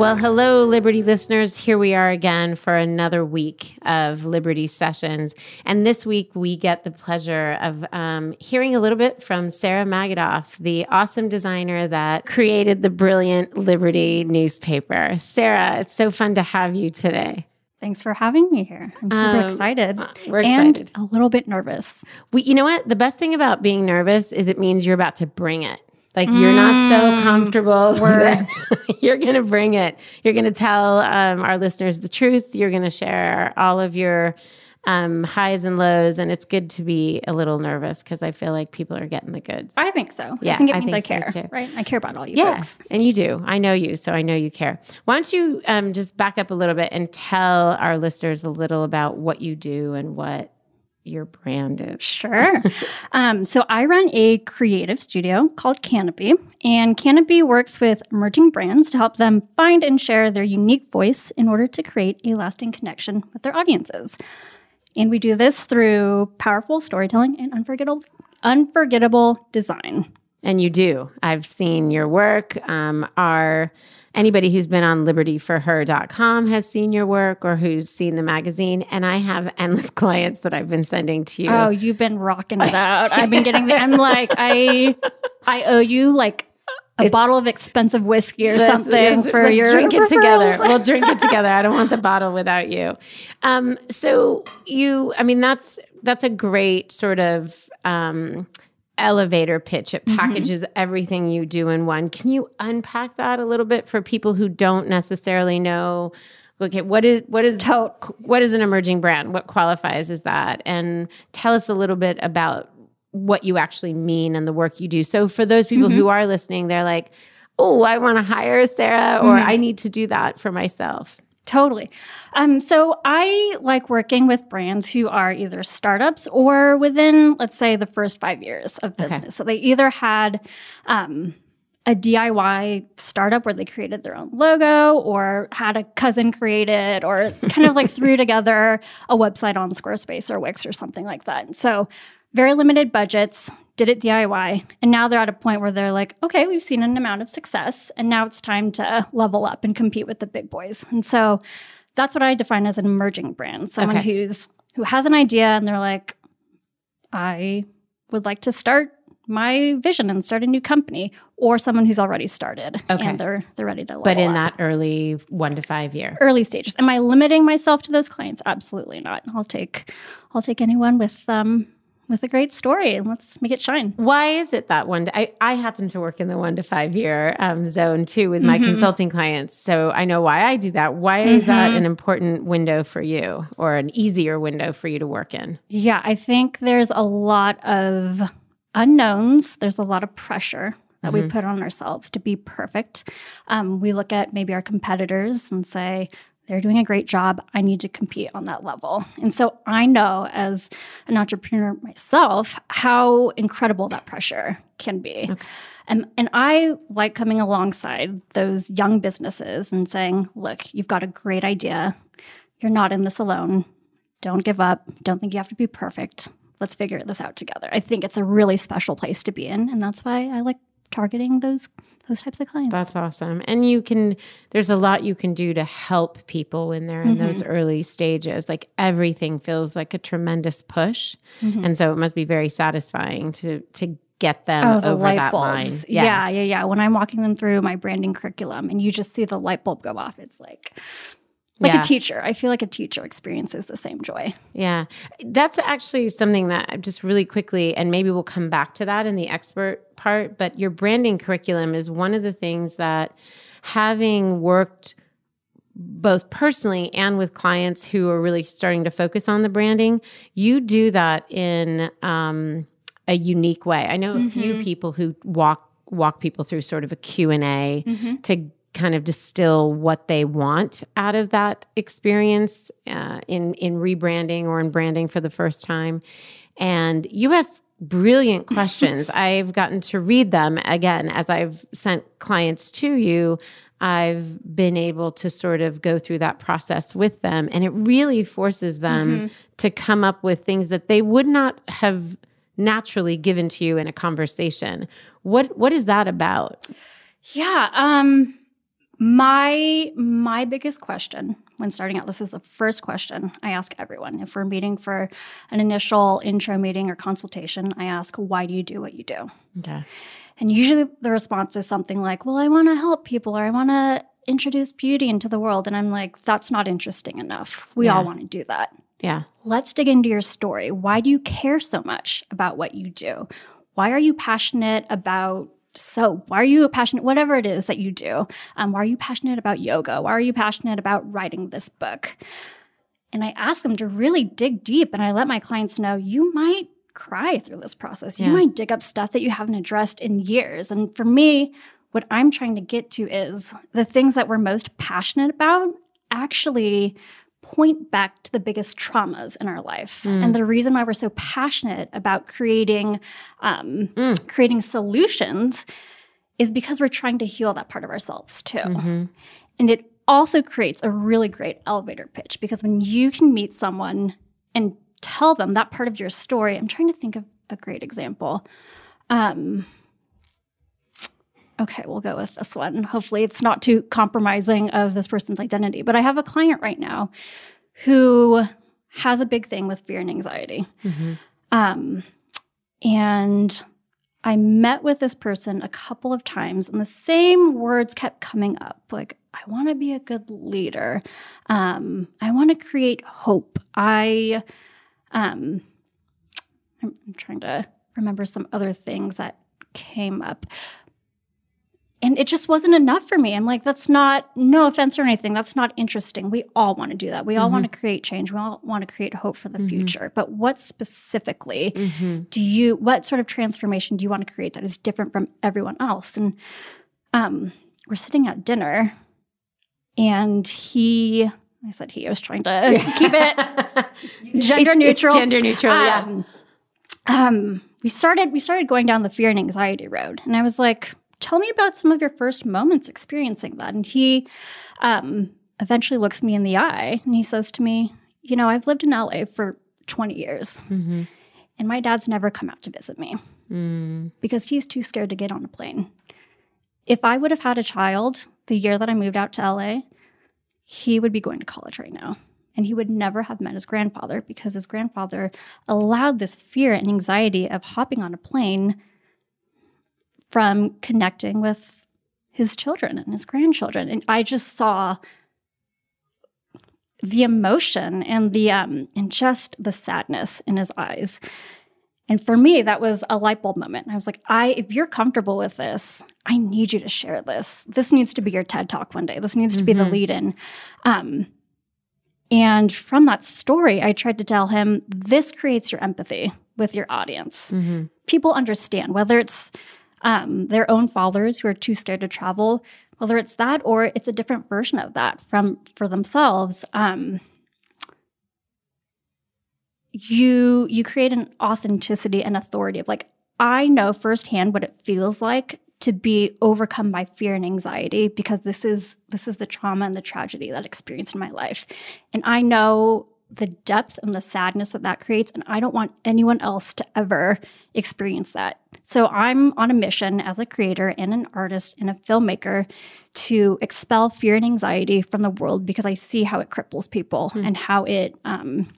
Well, hello, Liberty listeners. Here we are again for another week of Liberty Sessions. And this week, we get the pleasure of um, hearing a little bit from Sarah Magidoff, the awesome designer that created the brilliant Liberty newspaper. Sarah, it's so fun to have you today. Thanks for having me here. I'm super Um, excited. we're excited. and a little bit nervous. We, you know what? The best thing about being nervous is it means you're about to bring it. Like you're not so comfortable. that you're going to bring it. You're going to tell um, our listeners the truth. You're going to share all of your um, highs and lows, and it's good to be a little nervous because I feel like people are getting the goods. I think so. Yeah, I think it means I, think so care, too. right? I care about all you yeah, folks. and you do. I know you, so I know you care. Why don't you um, just back up a little bit and tell our listeners a little about what you do and what your brand is? Sure. um, so I run a creative studio called Canopy, and Canopy works with emerging brands to help them find and share their unique voice in order to create a lasting connection with their audiences. And we do this through powerful storytelling and unforgettable, unforgettable design. And you do. I've seen your work. Um, our anybody who's been on libertyforher.com has seen your work or who's seen the magazine. And I have endless clients that I've been sending to you. Oh, you've been rocking it out. I've been getting the. I'm like, I, I owe you like a bottle of expensive whiskey or Let's- something let's- for let's your drink it together. We'll drink it together. I don't want the bottle without you. Um, so you, I mean, that's that's a great sort of um, elevator pitch. It mm-hmm. packages everything you do in one. Can you unpack that a little bit for people who don't necessarily know? Okay, what is what is what is an emerging brand? What qualifies as that? And tell us a little bit about what you actually mean and the work you do. So for those people mm-hmm. who are listening, they're like, "Oh, I want to hire Sarah or mm-hmm. I need to do that for myself." Totally. Um, so I like working with brands who are either startups or within, let's say, the first five years of business. So they either had um, a DIY startup where they created their own logo or had a cousin create it or kind of like threw together a website on Squarespace or Wix or something like that. So very limited budgets, did it DIY. And now they're at a point where they're like, okay, we've seen an amount of success and now it's time to level up and compete with the big boys. And so that's what I define as an emerging brand. Someone Okay. who's who has an idea and they're like, I would like to start my vision and start a new company, or someone who's already started Okay. and they're they're ready to level But in up. that early 1 to 5 year. early stages. Am I limiting myself to those clients? Absolutely not. I'll take I'll take anyone with um with a great story and let's make it shine. Why is it that one? I, I happen to work in the one to five year um, zone too with my mm-hmm. consulting clients. So I know why I do that. Why mm-hmm. is that mm-hmm. an important window for you or an easier window for you to work in? Yeah, I think there's a lot of unknowns, there's a lot of pressure that mm-hmm. we put on ourselves to be perfect. Um, we look at maybe our competitors and say, they're doing a great job. I need to compete on that level. And so I know as an entrepreneur myself how incredible that pressure can be. Okay. And, and I like coming alongside those young businesses and saying, look, you've got a great idea. You're not in this alone. Don't give up. Don't think you have to be perfect. Let's figure this out together. I think it's a really special place to be in. And that's why I like targeting those those types of clients. That's awesome. And you can, there's a lot you can do to help people when they're in mm-hmm. those early stages. Like everything feels like a tremendous push. Mm-hmm. And so it must be very satisfying to, to get them oh, the over light that bulbs. line. Yeah. yeah, yeah, yeah. When I'm walking them through my branding curriculum and you just see the light bulb go off, it's like, like yeah. a teacher. I feel like a teacher experiences the same joy. Yeah. That's actually something that just really quickly, and maybe we'll come back to that in the expert part, but your branding curriculum is one of the things that having worked both personally and with clients who are really starting to focus on the branding, you do that in um, a unique way. I know a mm-hmm. few people who walk walk people through sort of a Q&A mm-hmm. to kind of distill what they want out of that experience uh, in in rebranding or in branding for the first time. And you ask brilliant questions. I've gotten to read them again as I've sent clients to you. I've been able to sort of go through that process with them, and it really forces them mm-hmm. to come up with things that they would not have naturally given to you in a conversation. What what is that about? Yeah, um my my biggest question when starting out, this is the first question I ask everyone. If we're meeting for an initial intro meeting or consultation, I ask, why do you do what you do? Okay. And usually the response is something like, well, I want to help people or I want to introduce beauty into the world. And I'm like, that's not interesting enough. We yeah. all want to do that. Yeah. Let's dig into your story. Why do you care so much about what you do? Why are you passionate about so why are you passionate whatever it is that you do um, why are you passionate about yoga? Why are you passionate about writing this book? And i ask them to really dig deep and i let my clients know you might cry through this process. You might dig up stuff that you haven't addressed in years. And for me what i'm trying to get to is the things that we're most passionate about actually point back to the biggest traumas in our life mm. and the reason why we're so passionate about creating um, mm. creating solutions is because we're trying to heal that part of ourselves too mm-hmm. and it also creates a really great elevator pitch because when you can meet someone and tell them that part of your story i'm trying to think of a great example um, okay, we'll go with this one. Hopefully, it's not too compromising of this person's identity. But I have a client right now who has a big thing with fear and anxiety. Mm-hmm. Um, and I met with this person a couple of times, and the same words kept coming up like, I want to be a good leader. Um, I want to create hope. I, um, I'm trying to remember some other things that came up and it just wasn't enough for me. I'm like, that's not, no offense or anything, that's not interesting. We all want to do that. We all mm-hmm. want to create change. We all want to create hope for the mm-hmm. future. But what specifically mm-hmm. do you, what sort of transformation do you want to create that is different from everyone else? And um, we're sitting at dinner and he, I said he, I was trying to keep it gender neutral. It's gender neutral, um, yeah. Um, we started, we started going down the fear and anxiety road. And I was like, tell me about some of your first moments experiencing that. And he um, eventually looks me in the eye and he says to me, You know, I've lived in LA for 20 years, mm-hmm. and my dad's never come out to visit me mm. because he's too scared to get on a plane. If I would have had a child the year that I moved out to LA, he would be going to college right now. And he would never have met his grandfather because his grandfather allowed this fear and anxiety of hopping on a plane from connecting with his children and his grandchildren. And I just saw the emotion and the um and just the sadness in his eyes. And for me, that was a light bulb moment. I was like, I, if you're comfortable with this, I need you to share this. This needs to be your TED talk one day. This needs to be the lead in. Um, and from that story, I tried to tell him this creates your empathy with your audience. People understand whether it's um, their own fathers who are too scared to travel, whether it's that or it's a different version of that from for themselves. Um, you you create an authenticity and authority of like I know firsthand what it feels like to be overcome by fear and anxiety because this is this is the trauma and the tragedy that I experienced in my life. And I know the depth and the sadness that that creates and I don't want anyone else to ever experience that. So I'm on a mission as a creator and an artist and a filmmaker to expel fear and anxiety from the world because I see how it cripples people and how it um,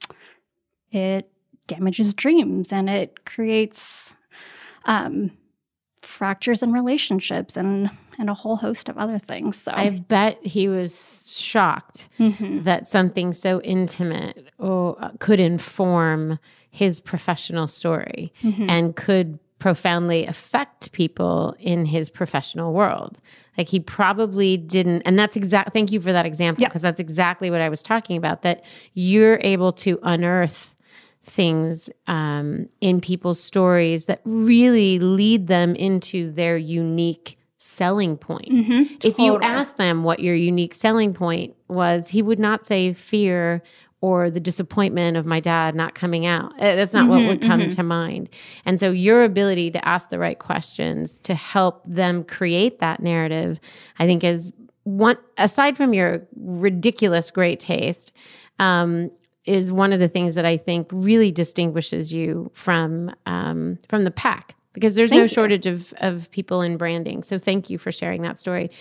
it damages dreams and it creates um, fractures in relationships and and a whole host of other things. So I bet he was shocked that something so intimate or, uh, could inform his professional story and could profoundly affect people in his professional world. Like he probably didn't, and that's exact. Thank you for that example Yeah. because that's exactly what I was talking about. That you're able to unearth things um, in people's stories that really lead them into their unique selling point. If you ask them what your unique selling point was, he would not say fear or the disappointment of my dad not coming out. Uh, That's not what would come to mind. And so your ability to ask the right questions to help them create that narrative, I think is one aside from your ridiculous great taste, um, is one of the things that I think really distinguishes you from um, from the pack because there's no Thank you. shortage of of people in branding. So thank you for sharing that story.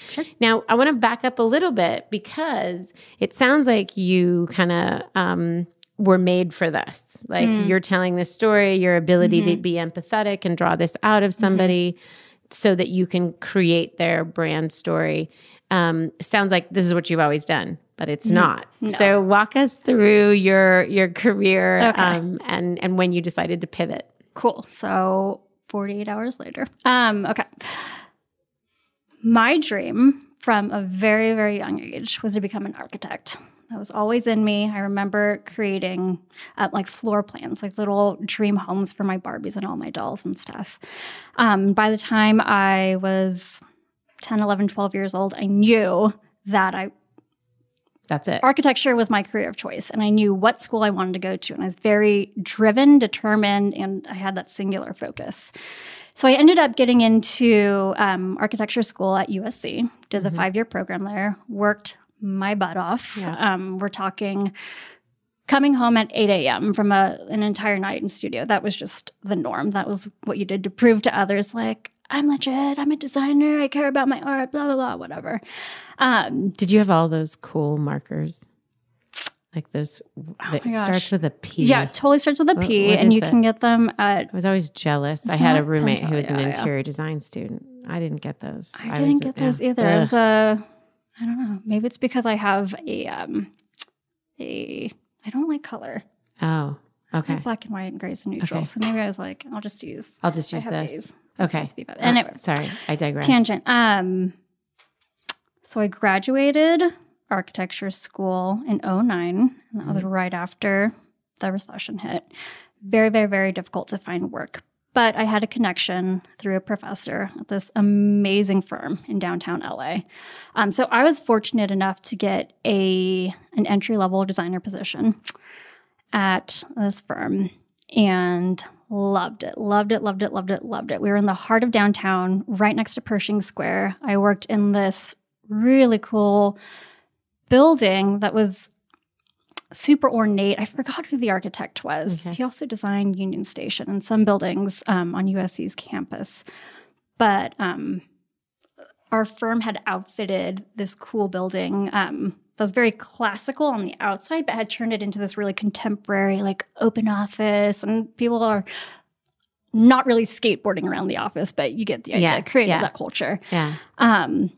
Now I want to back up a little bit because it sounds like you kind of um, were made for this. Like you're telling this story, your ability to be empathetic and draw this out of somebody so that you can create their brand story. Um, sounds like this is what you've always done, but it's not. So walk us through your your career Okay. um, and and when you decided to pivot. Cool. So 48 hours later. Um, okay. My dream from a very, very young age was to become an architect. That was always in me. I remember creating uh, like floor plans, like little dream homes for my Barbies and all my dolls and stuff. Um, by the time I was 10, 11, 12 years old, I knew that I That's it. architecture was my career of choice and i knew what school i wanted to go to and i was very driven determined and i had that singular focus. So i ended up getting into um, architecture school at usc did the five-year program there worked my butt off. Um, we're talking coming home at 8 a.m from a, an entire night in studio. That was just the norm. That was what you did to prove to others like i'm legit i'm a designer i care about my art blah blah blah whatever um, Did you have all those cool markers? Like those that Oh gosh. starts with a P. Yeah, it totally starts with a P, What- what and you it? can get them at. I was always jealous. I had a roommate who was an yeah, yeah. interior design student. I didn't get those. I didn't was- get those yeah. either. It was a, I don't know. Maybe it's because I have a, um, a. I don't like color. oh, I okay. like black and white and grays and neutral. Okay. So maybe I was like, I'll just use. I'll just I use this. these. Okay. Must be better. Uh, Anyway, sorry, I digress. tangent. Um, so I graduated architecture school in 09, and that was right after the recession hit. Very, very, very difficult to find work. But I had a connection through a professor at this amazing firm in downtown LA. Um, so I was fortunate enough to get a an entry level designer position at this firm and loved it, loved it, loved it, loved it, loved it. We were in the heart of downtown, right next to Pershing Square. I worked in this really cool building that was super ornate. I forgot who the architect was. Okay. He also designed Union Station and some buildings um, on USC's campus. But um, our firm had outfitted this cool building um, that was very classical on the outside, but had turned it into this really contemporary, like open office. And people are not really skateboarding around the office, but you get the idea. Yeah, Created yeah. that culture. Yeah. Um,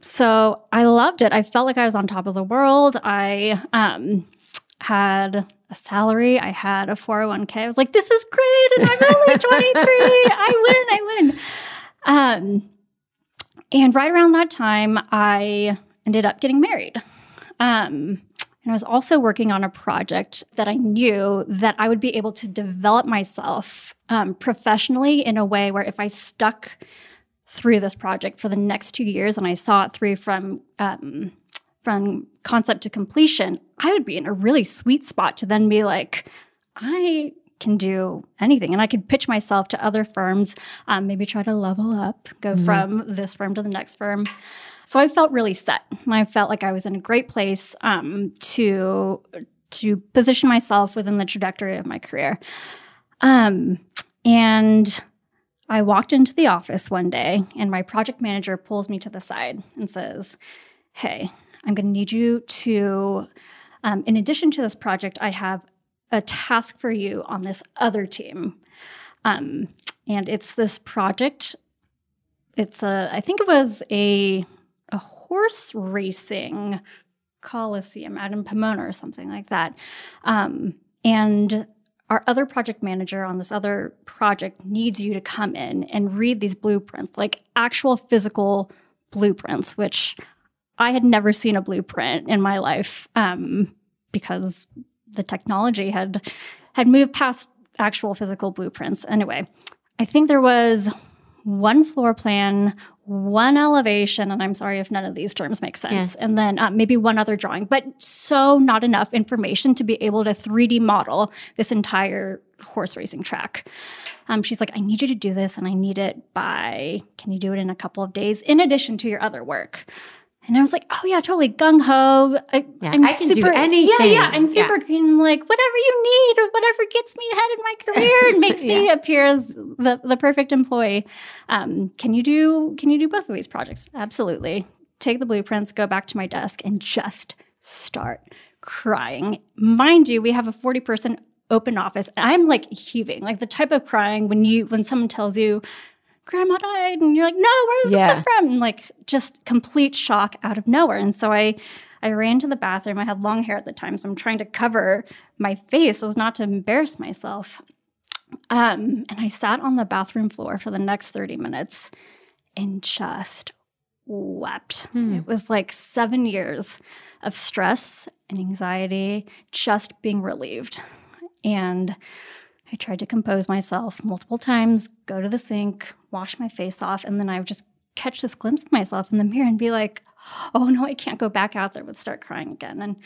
so I loved it. I felt like I was on top of the world. I um, had a salary, I had a 401k. I was like, this is great. And I'm only 23. I win, I win. Um, and right around that time, I ended up getting married. Um, and I was also working on a project that I knew that I would be able to develop myself um, professionally in a way where if I stuck through this project for the next two years and I saw it through from um, from concept to completion, I would be in a really sweet spot to then be like, I can do anything. And I could pitch myself to other firms, um, maybe try to level up, go mm-hmm. from this firm to the next firm. So I felt really set. I felt like I was in a great place um, to to position myself within the trajectory of my career. Um, and I walked into the office one day, and my project manager pulls me to the side and says, "Hey, I'm going to need you to, um, in addition to this project, I have a task for you on this other team. Um, and it's this project. It's a, I think it was a, a horse racing coliseum out in Pomona or something like that. Um, and our other project manager on this other project needs you to come in and read these blueprints, like actual physical blueprints, which I had never seen a blueprint in my life um, because the technology had had moved past actual physical blueprints. Anyway, I think there was one floor plan, one elevation, and I'm sorry if none of these terms make sense, yeah. and then uh, maybe one other drawing, but so not enough information to be able to 3D model this entire horse racing track. Um, she's like, I need you to do this, and I need it by, can you do it in a couple of days in addition to your other work? And I was like, oh yeah, totally gung ho. I, yeah, am I can super, do anything. Yeah, yeah. I'm super yeah. green. Like whatever you need, or whatever gets me ahead in my career and makes yeah. me appear as the the perfect employee. Um, can you do Can you do both of these projects? Absolutely. Take the blueprints, go back to my desk, and just start crying. Mind you, we have a forty person open office. I'm like heaving, like the type of crying when you when someone tells you grandma died. And you're like no where did yeah. this come from? And like just complete shock out of nowhere. And so i i ran to the bathroom. I had long hair at the time so i'm trying to cover my face so as not to embarrass myself. Um, and i sat on the bathroom floor for the next 30 minutes and just wept. Hmm. it was like seven years of stress and anxiety just being relieved. And I tried to compose myself multiple times, go to the sink, wash my face off, and then I would just catch this glimpse of myself in the mirror and be like, oh no, I can't go back out there, would start crying again. And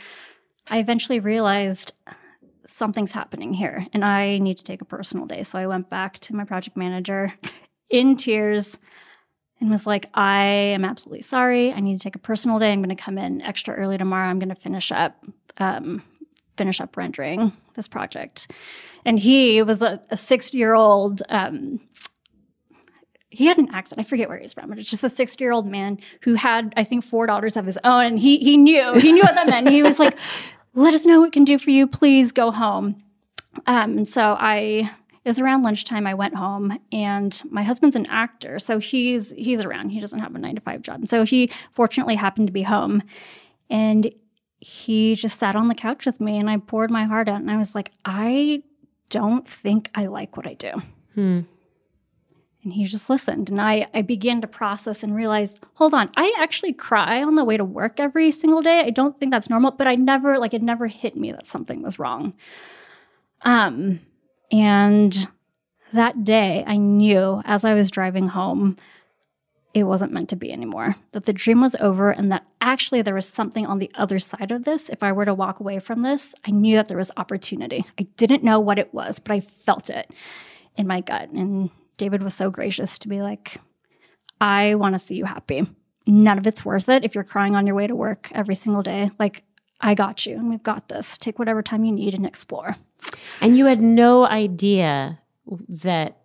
I eventually realized something's happening here and I need to take a personal day. So I went back to my project manager in tears and was like, I am absolutely sorry. I need to take a personal day. I'm going to come in extra early tomorrow. I'm going to finish up, um, finish up rendering this project and he was a, a six year old. Um, he had an accent. I forget where he's from, but it's just a 60 year old man who had, I think, four daughters of his own. And he, he knew, he knew what that meant. He was like, let us know what we can do for you. Please go home. Um, and so I, it was around lunchtime. I went home and my husband's an actor. So he's, he's around. He doesn't have a nine to five job. And so he fortunately happened to be home and he just sat on the couch with me and I poured my heart out. And I was like, I don't think I like what I do. Hmm. And he just listened. And I, I began to process and realize, hold on, I actually cry on the way to work every single day. I don't think that's normal, but I never, like, it never hit me that something was wrong. Um, and that day, I knew as I was driving home, it wasn't meant to be anymore, that the dream was over, and that actually there was something on the other side of this. If I were to walk away from this, I knew that there was opportunity. I didn't know what it was, but I felt it in my gut. And David was so gracious to be like, I want to see you happy. None of it's worth it if you're crying on your way to work every single day. Like, I got you and we've got this. Take whatever time you need and explore. And you had no idea that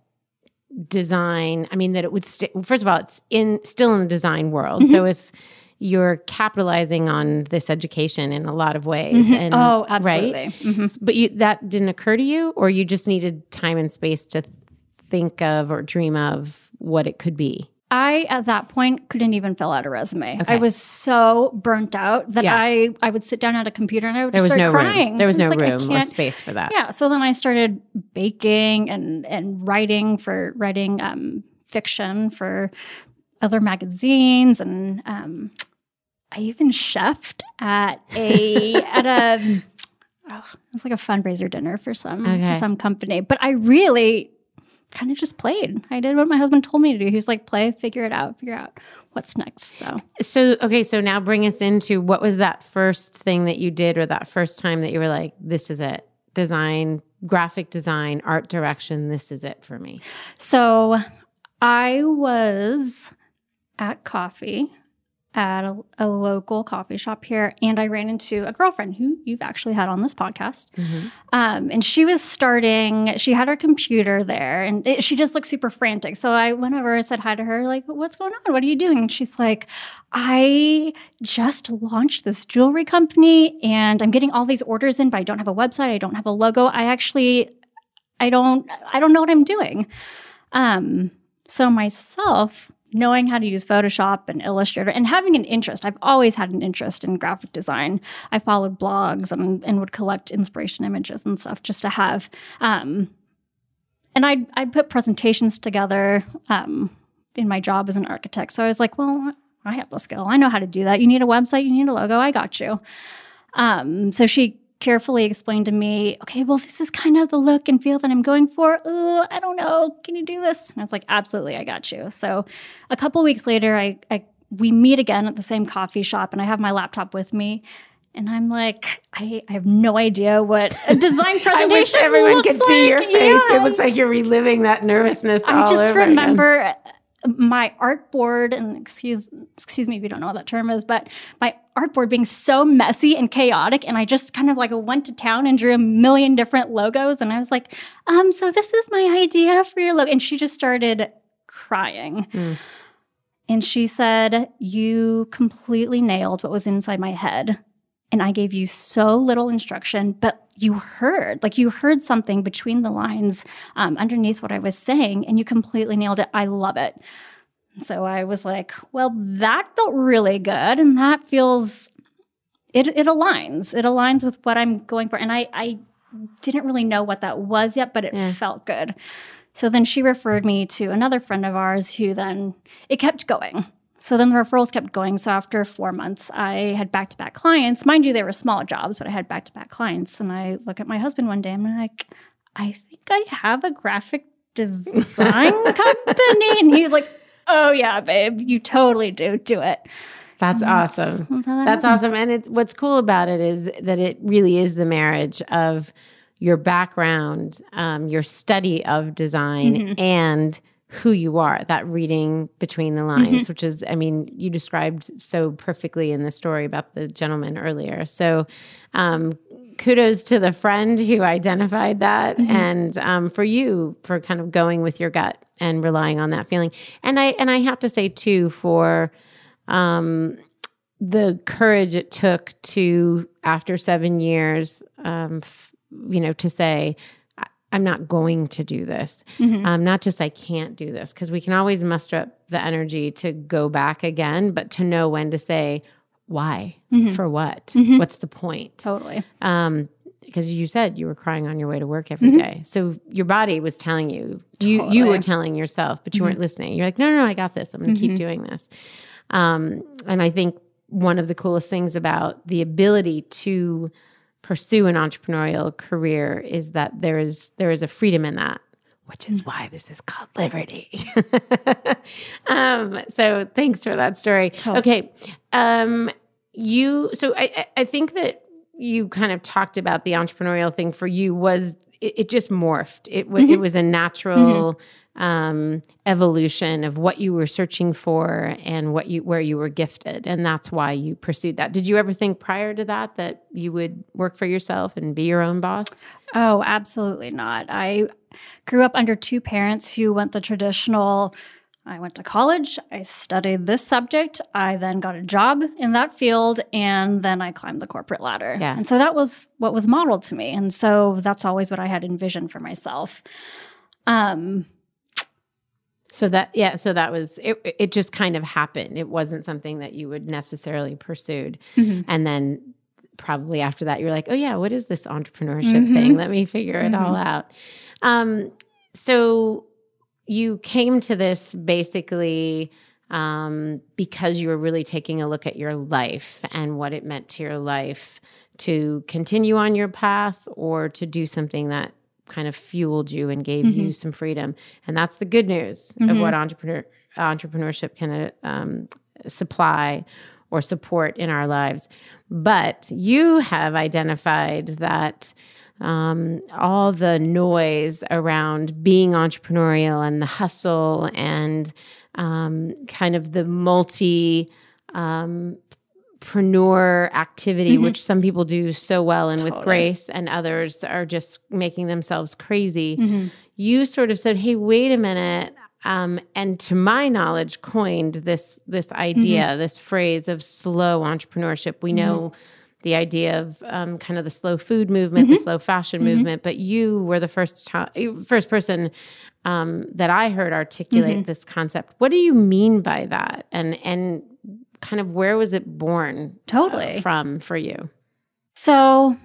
design i mean that it would st- first of all it's in still in the design world mm-hmm. so it's you're capitalizing on this education in a lot of ways mm-hmm. and oh absolutely right mm-hmm. but you that didn't occur to you or you just needed time and space to think of or dream of what it could be I at that point couldn't even fill out a resume. Okay. I was so burnt out that yeah. I I would sit down at a computer and I would there was start no crying. Room. There was no like, room or space for that. Yeah. So then I started baking and and writing for writing um, fiction for other magazines and um, I even chefed at a at a oh, it was like a fundraiser dinner for some okay. for some company. But I really kind of just played. I did what my husband told me to do. He was like, play, figure it out, figure out what's next. So, so okay, so now bring us into what was that first thing that you did, or that first time that you were like, this is it, design, graphic design, art direction. This is it for me. So, I was at coffee at a, a, local coffee shop here, and I ran into a girlfriend who you've actually had on this podcast. Mm-hmm. Um, and she was starting, she had her computer there, and it, she just looked super frantic. So I went over and said hi to her, like, What's going on? What are you doing? And she's like, I just launched this jewelry company, and I'm getting all these orders in, but I don't have a website, I don't have a logo. I actually, I don't, I don't know what I'm doing. Um, so myself, knowing how to use Photoshop and Illustrator and having an interest. I've always had an interest in graphic design. I followed blogs and, and would collect inspiration images and stuff just to have. Um, and I'd, I'd put presentations together um, in my job as an architect. So I was like, well, I have the skill. I know how to do that. You need a website, you need a logo. I got you. Um, so she carefully explained to me, okay, well, this is kind of the look and feel that I'm going for. Oh, I don't know. Can you do this? And I was like, absolutely, I got you. So a couple weeks later, I, I we meet again at the same coffee shop and I have my laptop with me. And I'm like, I, I have no idea what a design presentation. I wish everyone could like. see your face. Yeah. It looks like you're reliving that nervousness. I just remember again my art board and excuse excuse me if you don't know what that term is but my art board being so messy and chaotic and i just kind of like went to town and drew a million different logos and i was like um so this is my idea for your logo and she just started crying mm. and she said you completely nailed what was inside my head and I gave you so little instruction, but you heard, like you heard something between the lines um, underneath what I was saying, and you completely nailed it. I love it. So I was like, well, that felt really good, and that feels it. It aligns. It aligns with what I'm going for, and I I didn't really know what that was yet, but it yeah. felt good. So then she referred me to another friend of ours who then it kept going. So then the referrals kept going. So after four months, I had back to back clients. Mind you, they were small jobs, but I had back to back clients. And I look at my husband one day and I'm like, I think I have a graphic design company. And he was like, Oh, yeah, babe, you totally do. Do it. That's and awesome. That's, that's awesome. And it's what's cool about it is that it really is the marriage of your background, um, your study of design, mm-hmm. and who you are, that reading between the lines, mm-hmm. which is, I mean, you described so perfectly in the story about the gentleman earlier. So, um, kudos to the friend who identified that mm-hmm. and um, for you for kind of going with your gut and relying on that feeling. And I, and I have to say too, for, um, the courage it took to, after seven years, um, f- you know, to say, I'm not going to do this. Mm-hmm. Um, not just I can't do this, because we can always muster up the energy to go back again, but to know when to say, why, mm-hmm. for what, mm-hmm. what's the point? Totally. Um, because you said you were crying on your way to work every mm-hmm. day, so your body was telling you, totally. you you were telling yourself, but you weren't mm-hmm. listening. You're like, no, no, no, I got this. I'm going to keep mm-hmm. doing this. Um, and I think one of the coolest things about the ability to pursue an entrepreneurial career is that there is there is a freedom in that which is mm. why this is called liberty. um, so thanks for that story. Totally. Okay. Um, you, so I, I think that you kind of talked about the entrepreneurial thing for you was it, it just morphed. It, mm-hmm. it was a natural mm-hmm um, evolution of what you were searching for and what you where you were gifted, and that's why you pursued that. Did you ever think prior to that that you would work for yourself and be your own boss? Oh, absolutely not. I grew up under two parents who went the traditional. I went to college, I studied this subject, I then got a job in that field, and then I climbed the corporate ladder. Yeah. And so that was what was modeled to me. And so that's always what I had envisioned for myself. Um, So that yeah, so that was it. It just kind of happened. It wasn't something that you would necessarily pursued, mm-hmm. and then probably after that you're like, oh yeah, what is this entrepreneurship mm-hmm. thing? Let me figure it all mm-hmm. out. Um, so you came to this basically um, because you were really taking a look at your life and what it meant to your life to continue on your path or to do something that kind of fueled you and gave mm-hmm. you some freedom. And that's the good news mm-hmm. of what entrepreneur entrepreneurship can um, supply or support in our lives. But you have identified that um, all the noise around being entrepreneurial and the hustle and um, kind of the multi um, preneur activity, mm-hmm. which some people do so well and totally. with grace, and others are just making themselves crazy. Mm-hmm. You sort of said, "Hey, wait a minute." Um, and to my knowledge, coined this this idea, mm-hmm. this phrase of slow entrepreneurship. We know mm-hmm. the idea of um, kind of the slow food movement, the mm-hmm. slow fashion mm-hmm. movement, but you were the first time, first person um, that I heard articulate this concept. What do you mean by that? And and kind of where was it born totally. uh, from for you? So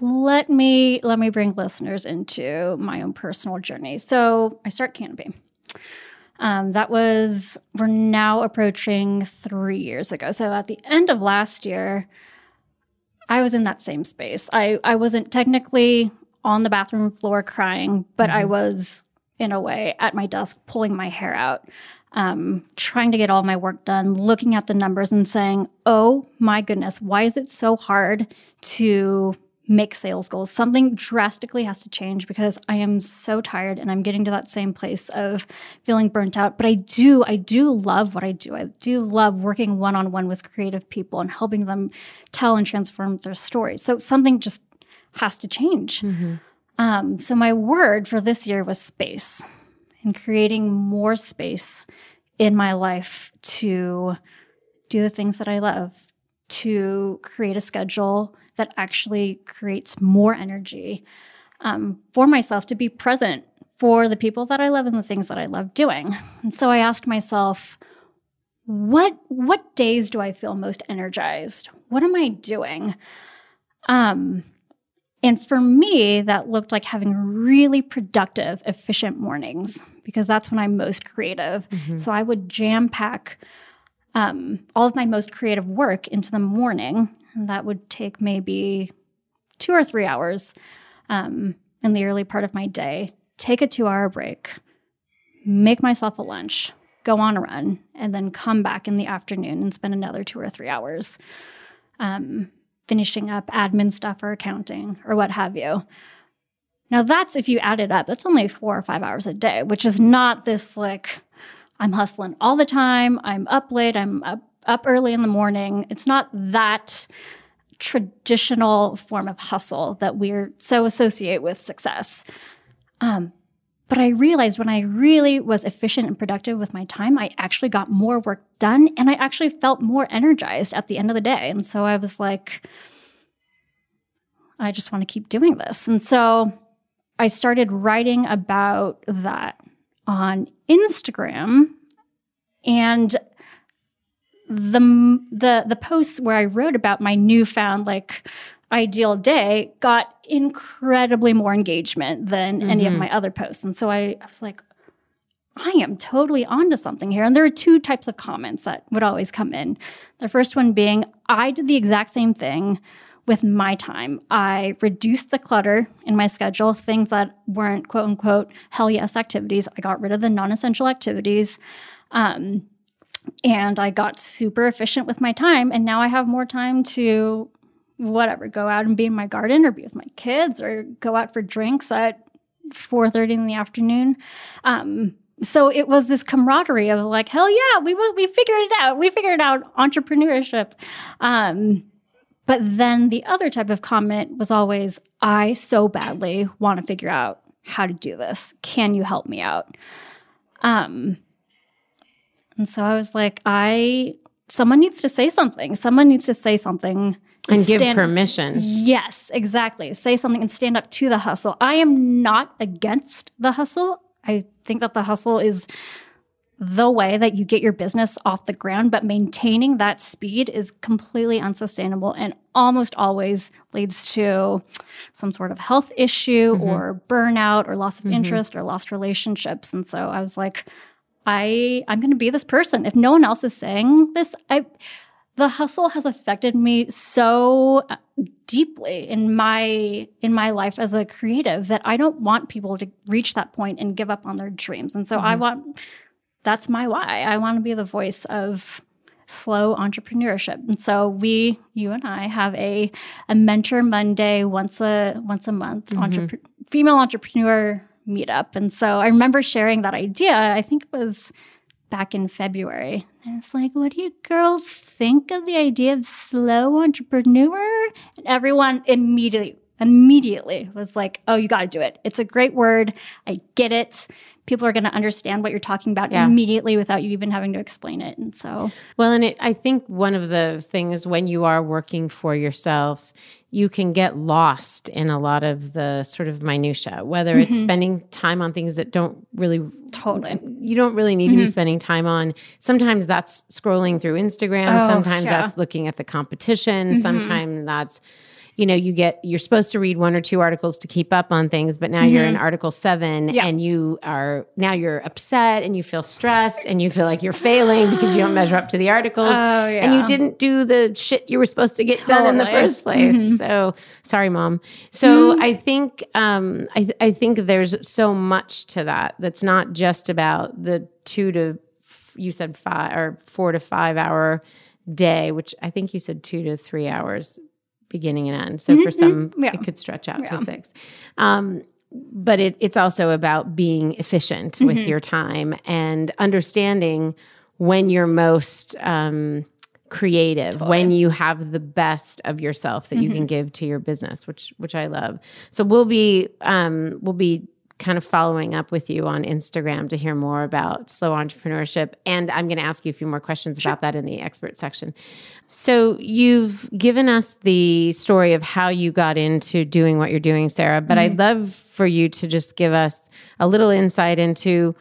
let me let me bring listeners into my own personal journey. So i start canopy. Um, that was we're now approaching three years ago. So at the end of last year i was in that same space. I i wasn't technically on the bathroom floor crying but mm-hmm. i was in a way at my desk pulling my hair out um, trying to get all my work done, looking at the numbers and saying, oh my goodness, why is it so hard to make sales goals? Something drastically has to change because I am so tired and I'm getting to that same place of feeling burnt out. But I do, I do love what I do. I do love working one on one with creative people and helping them tell and transform their stories. So something just has to change. Mm-hmm. Um, so my word for this year was space and creating more space in my life to do the things that I love, to create a schedule that actually creates more energy um, for myself to be present for the people that I love and the things that I love doing. And so I asked myself, what what days do I feel most energized? What am I doing? Um, and for me, that looked like having really productive, efficient mornings because that's when I'm most creative. Mm-hmm. So I would jam pack um, all of my most creative work into the morning. And that would take maybe two or three hours um, in the early part of my day. Take a two hour break, make myself a lunch, go on a run, and then come back in the afternoon and spend another two or three hours um, finishing up admin stuff or accounting or what have you. Now, that's if you add it up, that's only four or five hours a day, which is not this like, I'm hustling all the time, I'm up late, I'm up, up early in the morning. It's not that traditional form of hustle that we're so associate with success. Um, but I realized when I really was efficient and productive with my time, I actually got more work done and I actually felt more energized at the end of the day. And so I was like, I just want to keep doing this. And so I started writing about that on Instagram and the the the posts where I wrote about my newfound like ideal day got incredibly more engagement than mm-hmm. any of mm-hmm. my other posts. And so I, I was like, I am totally onto something here. And there are two types of comments that would always come in. The first one being, I did the exact same thing with my time. I reduced the clutter in my schedule, things that weren't quote unquote hell yes activities. I got rid of the non essential activities. Um, and I got super efficient with my time. And now I have more time to whatever, go out and be in my garden or be with my kids or go out for drinks at 4.30 in the afternoon. Um, so it was this camaraderie of like, hell yeah, we we figured it out. We figured out entrepreneurship. Um, but then the other type of comment was always, I so badly want to figure out how to do this. Can you help me out? Um, and so I was like, I, someone needs to say something. Someone needs to say something. And, and give stand, permission. Yes, exactly. Say something and stand up to the hustle. I am not against the hustle. I think that the hustle is the way that you get your business off the ground, but maintaining that speed is completely unsustainable and almost always leads to some sort of health issue mm-hmm. or burnout or loss of mm-hmm. interest or lost relationships. And so I was like, I I'm going to be this person. If no one else is saying this, I the hustle has affected me so uh, deeply in my in my life as a creative that I don't want people to reach that point and give up on their dreams. And so mm-hmm. I want that's my why. I want to be the voice of slow entrepreneurship. And so we, you and I, have a a mentor Monday once a once a month mm-hmm. entrep- female entrepreneur meetup. And so I remember sharing that idea. I think it was back in February. And it's like, what do you girls think of the idea of slow entrepreneur? And everyone immediately immediately was like, oh, you got to do it. It's a great word. I get it. People are going to understand what you're talking about yeah. immediately without you even having to explain it. And so, well, and it, I think one of the things when you are working for yourself, you can get lost in a lot of the sort of minutia, whether mm-hmm. it's spending time on things that don't really totally you don't really need mm-hmm. to be mm-hmm. spending time on. Sometimes that's scrolling through Instagram, oh, sometimes yeah. that's looking at the competition, mm-hmm. sometimes that's you know, you get, you're supposed to read one or two articles to keep up on things, but now mm-hmm. you're in mm-hmm. article seven yeah. and you are, now you're upset and you feel stressed and you feel like you're failing because you don't measure up to the articles. Oh, yeah. And you didn't do the shit you were supposed to get totally. done in the first place. Mm-hmm. So sorry, mom. So mm-hmm. I think, um, I, I think there's so much to that. That's not just about the two to, you said five or four to five hour day, which I think you said two to three hours beginning and end. So mm-hmm. for some, yeah. it could stretch out yeah. to six. Um, but it, it's also about being efficient mm-hmm. with your time and understanding when you're most um, creative, totally. when you have the best of yourself that mm-hmm. you can mm-hmm. give to your business, which which I love. So we'll be um, we'll be kind of following up with you on Instagram to hear more about slow entrepreneurship. And I'm going to ask you a few more questions sure. about that in the expert section. So, you've given us the story of how you got into doing what you're doing, Sarah, but mm-hmm. I'd love for you to just give us a little insight into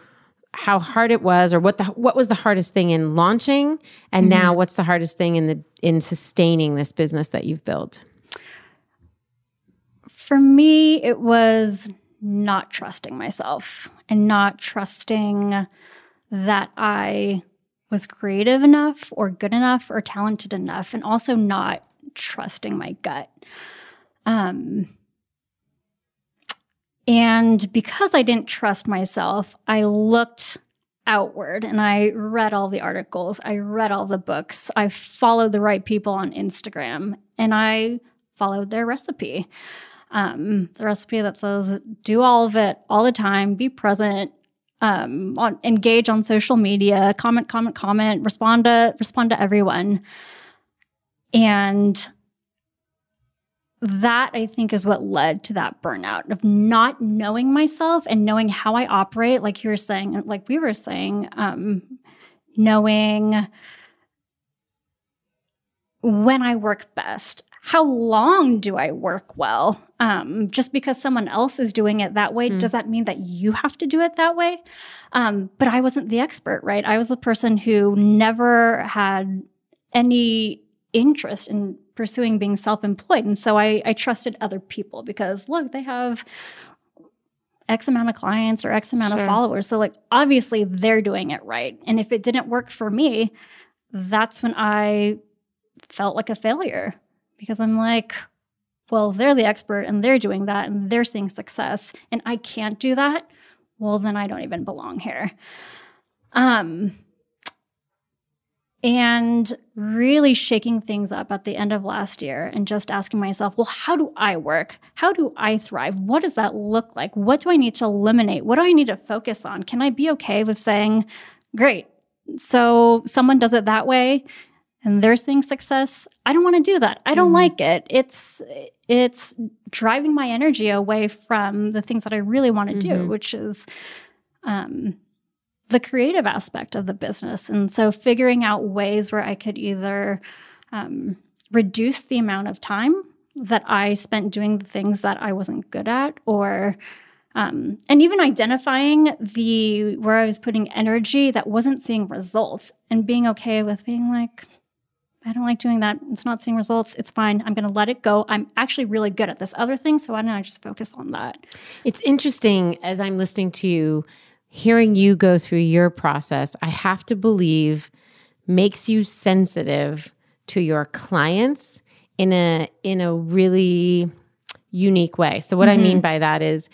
how hard it was or what the what was the hardest thing in launching and mm-hmm. now what's the hardest thing in the in sustaining this business that you've built for me it was not trusting myself and not trusting that I was creative enough or good enough or talented enough, and also not trusting my gut. Um, and because I didn't trust myself, I looked outward and I read all the articles, I read all the books, I followed the right people on Instagram, and I followed their recipe um, the recipe that says do all of it all the time, be present, um, on, engage on social media, comment, comment, comment, respond to respond to everyone, and that I think is what led to that burnout of not knowing myself and knowing how I operate, like you were saying, like we were saying, um, knowing when I work best, how long do I work well? Um, just because someone else is doing it that way, mm. does that mean that you have to do it that way? Um, but I wasn't the expert, right? I was the person who never had any interest in pursuing being self-employed. And so I, I trusted other people because look, they have X amount of clients or X amount sure. of followers. So like obviously they're doing it right. And if it didn't work for me, that's when I felt like a failure because I'm like, well, they're the expert and they're doing that and they're seeing success and I can't do that. Well, then I don't even belong here. Um, and really shaking things up at the end of last year and just asking myself, well, how do I work? How do I thrive? What does that look like? What do I need to eliminate? What do I need to focus on? Can I be okay with saying, great, so someone does it that way and they're seeing success i don't want to do that. I don't mm like it. It's it's driving my energy away from the things that i really want to mm-hmm. do which is um, the creative aspect of the business. And so figuring out ways where i could either um, reduce the amount of time that i spent doing the things that i wasn't good at or Um, and even identifying the where I was putting energy that wasn't seeing results and being okay with being like, I don't like doing that. It's not seeing results. It's fine. I'm going to let it go. I'm actually really good at this other thing. So why don't I just focus on that? It's interesting as I'm listening to you, hearing you go through your process. I have to believe makes you sensitive to your clients in a in a really unique way. So what mm-hmm. I mean mm-hmm. by that is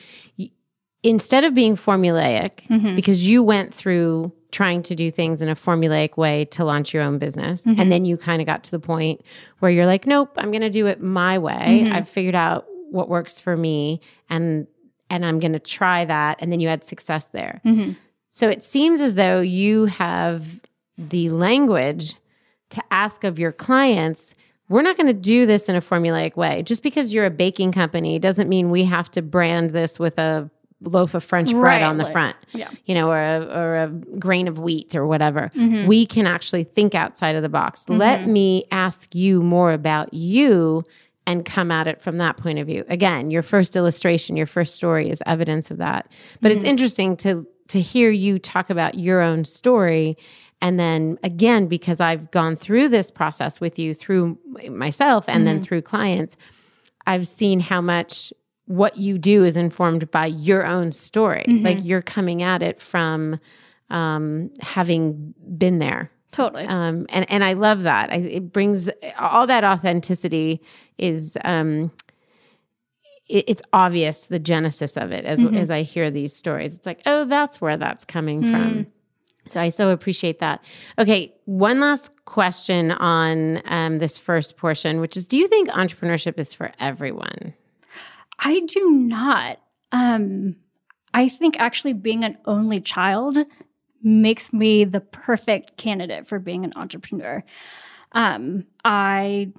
instead of being formulaic mm-hmm. because you went through trying to do things in a formulaic way to launch your own business mm-hmm. and then you kind of got to the point where you're like nope, I'm going to do it my way. Mm-hmm. I've figured out what works for me and and I'm going to try that and then you had success there. Mm-hmm. So it seems as though you have the language to ask of your clients we're not going to do this in a formulaic way. Just because you're a baking company doesn't mean we have to brand this with a loaf of French bread right, on the like, front, yeah. you know, or a, or a grain of wheat or whatever. Mm-hmm. We can actually think outside of the box. Mm-hmm. Let me ask you more about you and come at it from that point of view. Again, your first illustration, your first story is evidence of that. But mm-hmm. it's interesting to to hear you talk about your own story and then again, because I've gone through this process with you through myself and mm-hmm. then through clients, I've seen how much what you do is informed by your own story. Mm-hmm. Like you're coming at it from um, having been there. Totally. Um, and, and I love that. I, it brings all that authenticity is, um, it, it's obvious the genesis of it as, mm-hmm. as I hear these stories. It's like, oh, that's where that's coming mm. from. So I so appreciate that. Okay, one last question on um, this first portion, which is do you think entrepreneurship is for everyone? I do not. Um, I think actually being an only child makes me the perfect candidate for being an entrepreneur. Um, I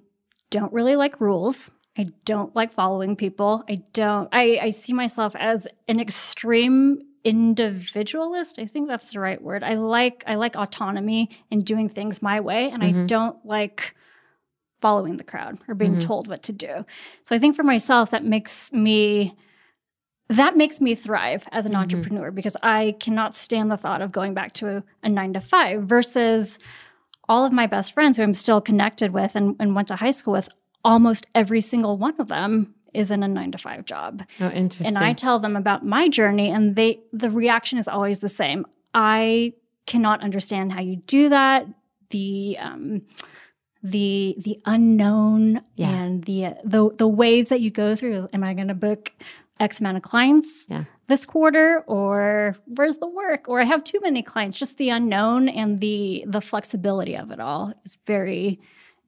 don't really like rules. I don't like following people. I don't, I, I see myself as an extreme individualist i think that's the right word i like i like autonomy and doing things my way and mm-hmm. i don't like following the crowd or being mm-hmm. told what to do so i think for myself that makes me that makes me thrive as an mm-hmm. entrepreneur because i cannot stand the thought of going back to a, a, nine to five versus all of my best friends who i'm still connected with and, and went to high school with almost every single one of them is in a nine to five job. Oh, interesting. And I tell them about my journey, and they the reaction is always the same. I cannot understand how you do that. The um, the the unknown yeah. and the the the waves that you go through. Am I going to book X amount of clients yeah. this quarter, or where's the work, or I have too many clients? Just the unknown and the the flexibility of it all is very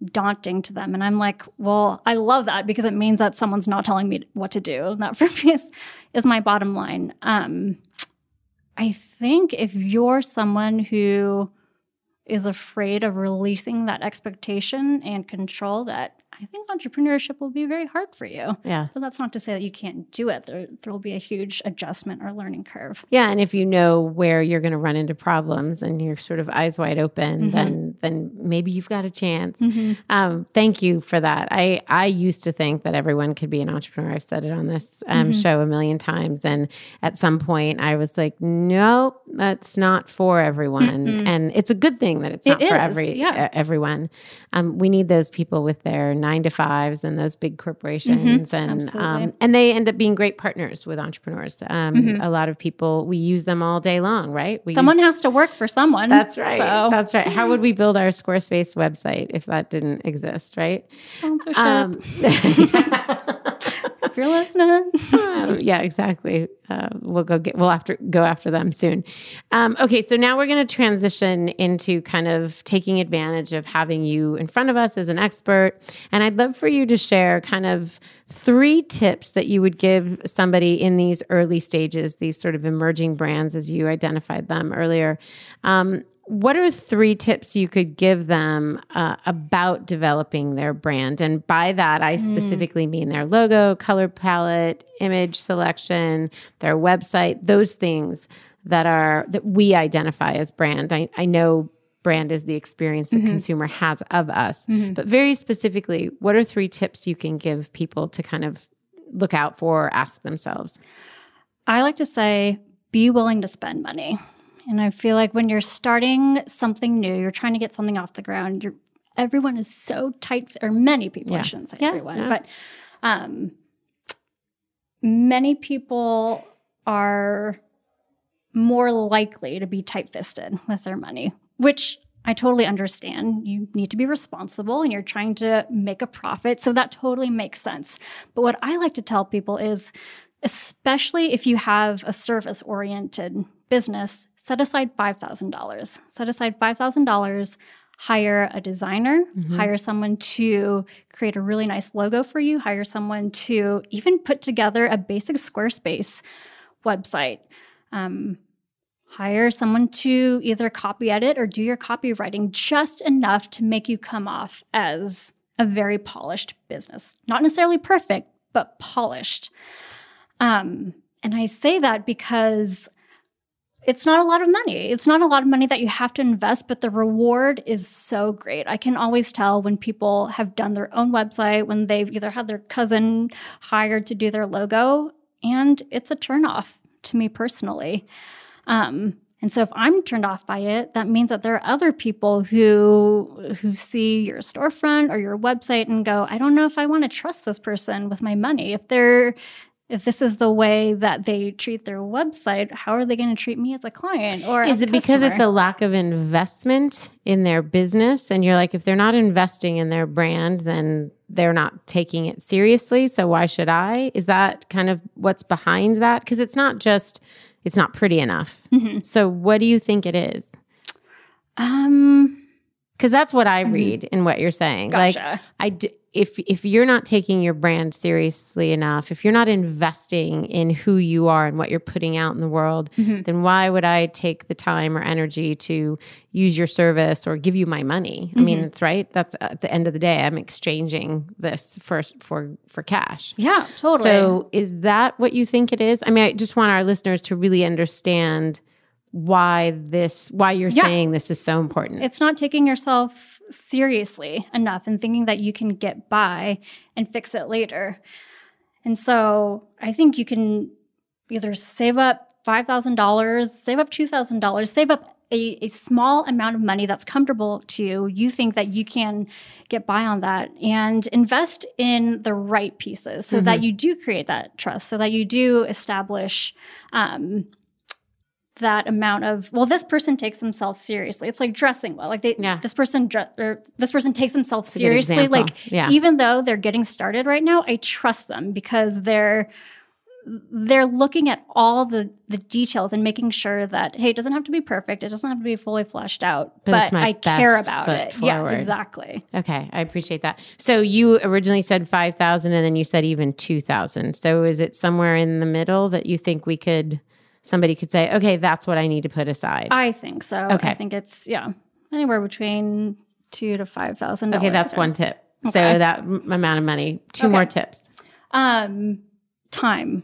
daunting to them. And I'm like, well, I love that because it means that someone's not telling me what to do. And that for me is, is my bottom line. Um, I think if you're someone who is afraid of releasing that expectation and control that I think entrepreneurship will be very hard for you. Yeah. But that's not to say that you can't do it. There will be a huge adjustment or learning curve. Yeah, and if you know where you're going to run into problems and you're sort of eyes wide open, mm-hmm. then then maybe you've got a chance. Mm-hmm. Um, thank you for that. I I used to think that everyone could be an entrepreneur. I've said it on this um, mm-hmm. show a million times, and at some point I was like, no, that's not for everyone, and it's a good thing that it's not it for is. every yeah. everyone. Um, we need those people with their nine to fives and those big corporations, mm-hmm, and um, and they end up being great partners with entrepreneurs. Um, mm-hmm. A lot of people we use them all day long, right? We someone use, has to work for someone. That's right. So. That's right. How would we build our Squarespace website if that didn't exist, right? Sponsorship. Um, if you're listening. um, yeah, exactly. Uh, we'll go get. We'll after go after them soon. Um, okay, so now we're going to transition into kind of taking advantage of having you in front of us as an expert, and I'd love for you to share kind of three tips that you would give somebody in these early stages, these sort of emerging brands, as you identified them earlier. Um, what are three tips you could give them uh, about developing their brand? And by that, I mm. specifically mean their logo, color palette, image selection, their website, those things that are that we identify as brand. I, I know brand is the experience the mm-hmm. consumer has of us, mm-hmm. but very specifically, what are three tips you can give people to kind of look out for or ask themselves? I like to say, be willing to spend money. And I feel like when you're starting something new, you're trying to get something off the ground, you're everyone is so tight or many people, Yeah. I shouldn't say Yeah, everyone, yeah. but um many people are more likely to be tight-fisted with their money, which I totally understand. You need to be responsible and you're trying to make a profit. So that totally makes sense. But what I like to tell people is, especially if you have a service oriented business, set aside $5,000. Set aside $5,000, hire a designer, hire someone to create a really nice logo for you, hire someone to even put together a basic Squarespace website. Um, hire someone to either copy edit or do your copywriting just enough to make you come off as a very polished business. Not necessarily perfect, but polished. Um, and I say that because it's not a lot of money. It's not a lot of money that you have to invest, but the reward is so great. I can always tell when people have done their own website, when they've either had their cousin hired to do their logo, and it's a turnoff to me personally. Um, and so if I'm turned off by it, that means that there are other people who who see your storefront or your website and go, I don't know if I want to trust this person with my money. If they're if this is the way that they treat their website, how are they going to treat me as a client or Is it because it's a lack of investment in their business? And you're like, if they're not investing in their brand, then they're not taking it seriously. So why should I? Is that kind of what's behind that? Because it's not just, it's not pretty enough. Mm-hmm. So what do you think it is? um Because that's what I mm-hmm. read in what you're saying. Like, Gotcha. I d- if if you're not taking your brand seriously enough, if you're not investing in who you are and what you're putting out in the world, mm-hmm. then why would I take the time or energy to use your service or give you my money? I mean, mm-hmm. it's right. That's uh, at the end of the day, I'm exchanging this for for for cash. yeah, totally. So, is that what you think it is? I mean, I just want our listeners to really understand why this why you're Yeah. saying this is so important. it's not taking yourself seriously enough and thinking that you can get by and fix it later. And so I think you can either save up $5,000, save up $2,000, save up a, a small amount of money that's comfortable to you. You think that you can get by on that and invest in the right pieces so that you do create that trust, so that you do establish um, that amount of well this person takes themselves seriously it's like dressing well like they Yeah. this person dre- or this person takes themselves good seriously like Yeah. even though they're getting started right now i trust them because they're they're looking at all the the details and making sure that hey it doesn't have to be perfect it doesn't have to be fully fleshed out But but, i care about it yeah exactly Okay, I appreciate that. So you originally said 5,000 and then you said even 2,000. So is it somewhere in the middle that you think we could somebody could say, "Okay, that's what I need to put aside." i think so Okay. i think it's yeah anywhere between two to five thousand okay, that's one tip. So that m- amount of money. Two Okay. more tips. Um, time.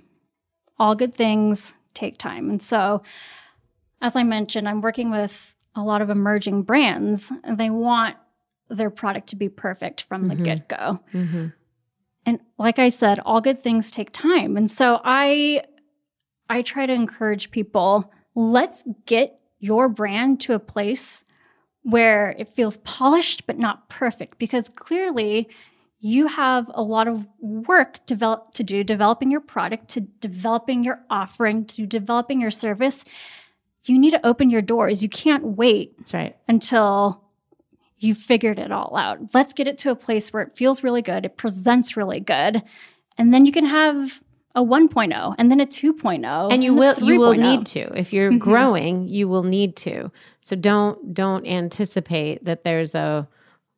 All good things take time. And so, as I mentioned, I'm working with a lot of emerging brands and they want their product to be perfect from the get go. And like I said, all good things take time. And so I I try to encourage people, let's get your brand to a place where it feels polished but not perfect. Because clearly you have a lot of work develop to do developing your product to developing your offering to developing your service. You need to open your doors. You can't wait That's right. until you've figured it all out. Let's get it to a place where it feels really good it presents really good and then you can have a 1.0 and then a 2.0 and you a will you will need oh. to. If you're mm-hmm. growing you will need to. So don't don't anticipate that there's a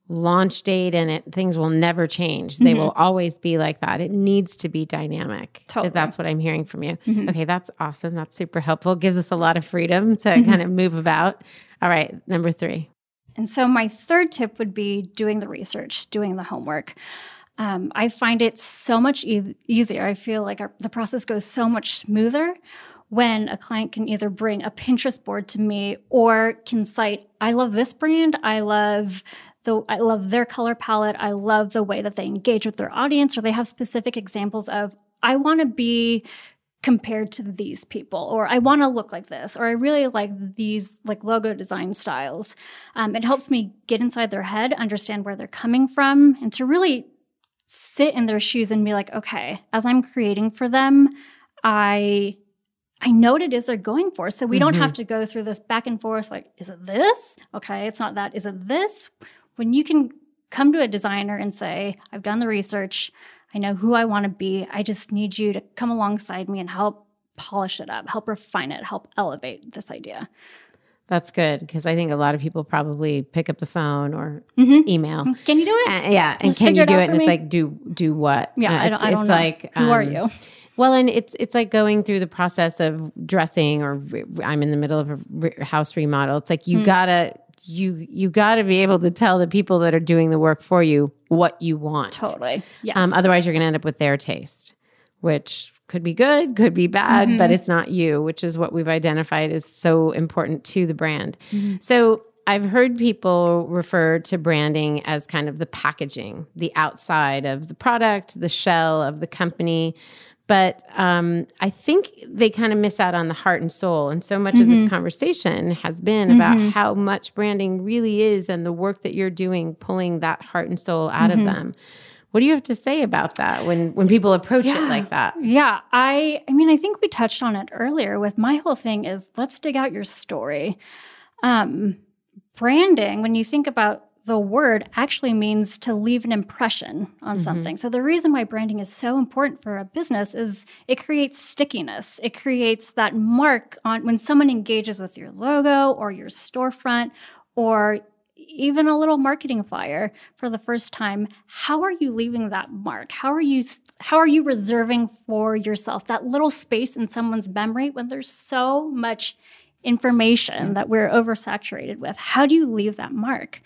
launch date and it things will never change. They mm-hmm. will always be like that. It needs to be dynamic. Totally. that's what i'm hearing from you. Mm-hmm. Okay that's awesome. That's super helpful. Gives us a lot of freedom to kind of move about. All right number three. And so, my third tip would be doing the research, doing the homework. Um, I find it so much e- easier. I feel like our, the process goes so much smoother when a client can either bring a Pinterest board to me or can cite, I love this brand. I love the, I love their color palette. I love the way that they engage with their audience, or they have specific examples of, I want to be compared to these people or i want to look like this or i really like these like logo design styles um, it helps me get inside their head understand where they're coming from and to really sit in their shoes and be like okay as i'm creating for them i I know what it is they're going for. So we mm-hmm. don't have to go through this back and forth like, is it this? Okay, it's not that. Is it this? When you can come to a designer and say, I've done the research, I know who I want to be. I just need you to come alongside me and help polish it up, help refine it, help elevate this idea. That's good because I think a lot of people probably pick up the phone or mm-hmm. email. Can you do it? Uh, yeah, and Just can you do it? And it's like, do do what? Yeah, uh, I don't, I don't it's know. like, who um, are you? Well, and it's it's like going through the process of dressing, or I'm in the middle of a re- house remodel. It's like you mm. gotta you you got to be able to tell the people that are doing the work for you what you want. Totally. Yes. Um, otherwise, you're going to end up with their taste, which could be good, could be bad, mm-hmm. but it's not you, which is what we've identified is so important to the brand. Mm-hmm. So I've heard people refer to branding as kind of the packaging, the outside of the product, the shell of the company. But um, I think they kind of miss out on the heart and soul. And so much mm-hmm. of this mm-hmm. conversation has been mm-hmm. about how much branding really is and the work that you're doing, pulling that heart and soul out mm-hmm. of them. What do you have to say about that when when people approach yeah. it like that? Yeah, I I mean I think we touched on it earlier with my whole thing is let's dig out your story. Um branding when you think about the word actually means to leave an impression on mm-hmm. something. So the reason why branding is so important for a business is it creates stickiness. It creates that mark on when someone engages with your logo or your storefront or even a little marketing flyer for the first time how are you leaving that mark? How are you how are you reserving for yourself? That little space in someone's memory when there's so much information that we're oversaturated with how do you leave that mark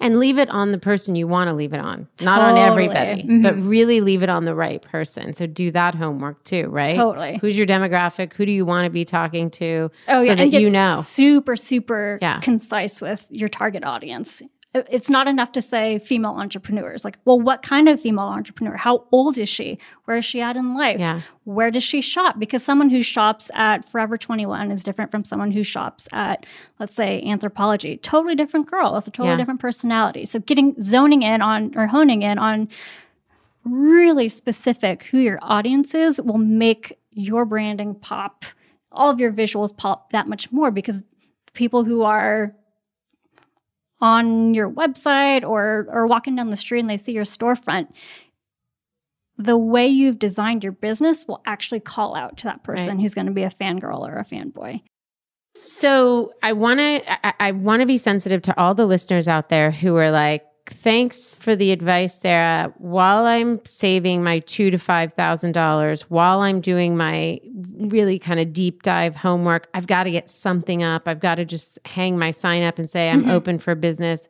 and leave it on the person you want to leave it on, not on everybody, mm-hmm. but really leave it on the right person. So do that homework too, right? Totally. Who's your demographic? Who do you want to be talking to? Oh, so yeah. that and you know. Super, super yeah. concise with your target audience it's not enough to say female entrepreneurs. Like, well, what kind of female entrepreneur? How old is she? Where is she at in life? Yeah. Where does she shop? Because someone who shops at Forever 21 is different from someone who shops at, let's say, Anthropologie. Totally different girl with a totally yeah. different personality. So getting zoning in on or honing in on really specific who your audience is will make your branding pop, all of your visuals pop that much more because people who are on your website or or walking down the street and they see your storefront the way you've designed your business will actually call out to that person right. who's going to be a fangirl or a fanboy so i want to i, I want to be sensitive to all the listeners out there who are like thanks for the advice, Sarah. While I'm saving my two to five thousand dollars, while I'm doing my really kind of deep dive homework, I've got to get something up. I've got to just hang my sign up and say I'm mm-hmm. open for business.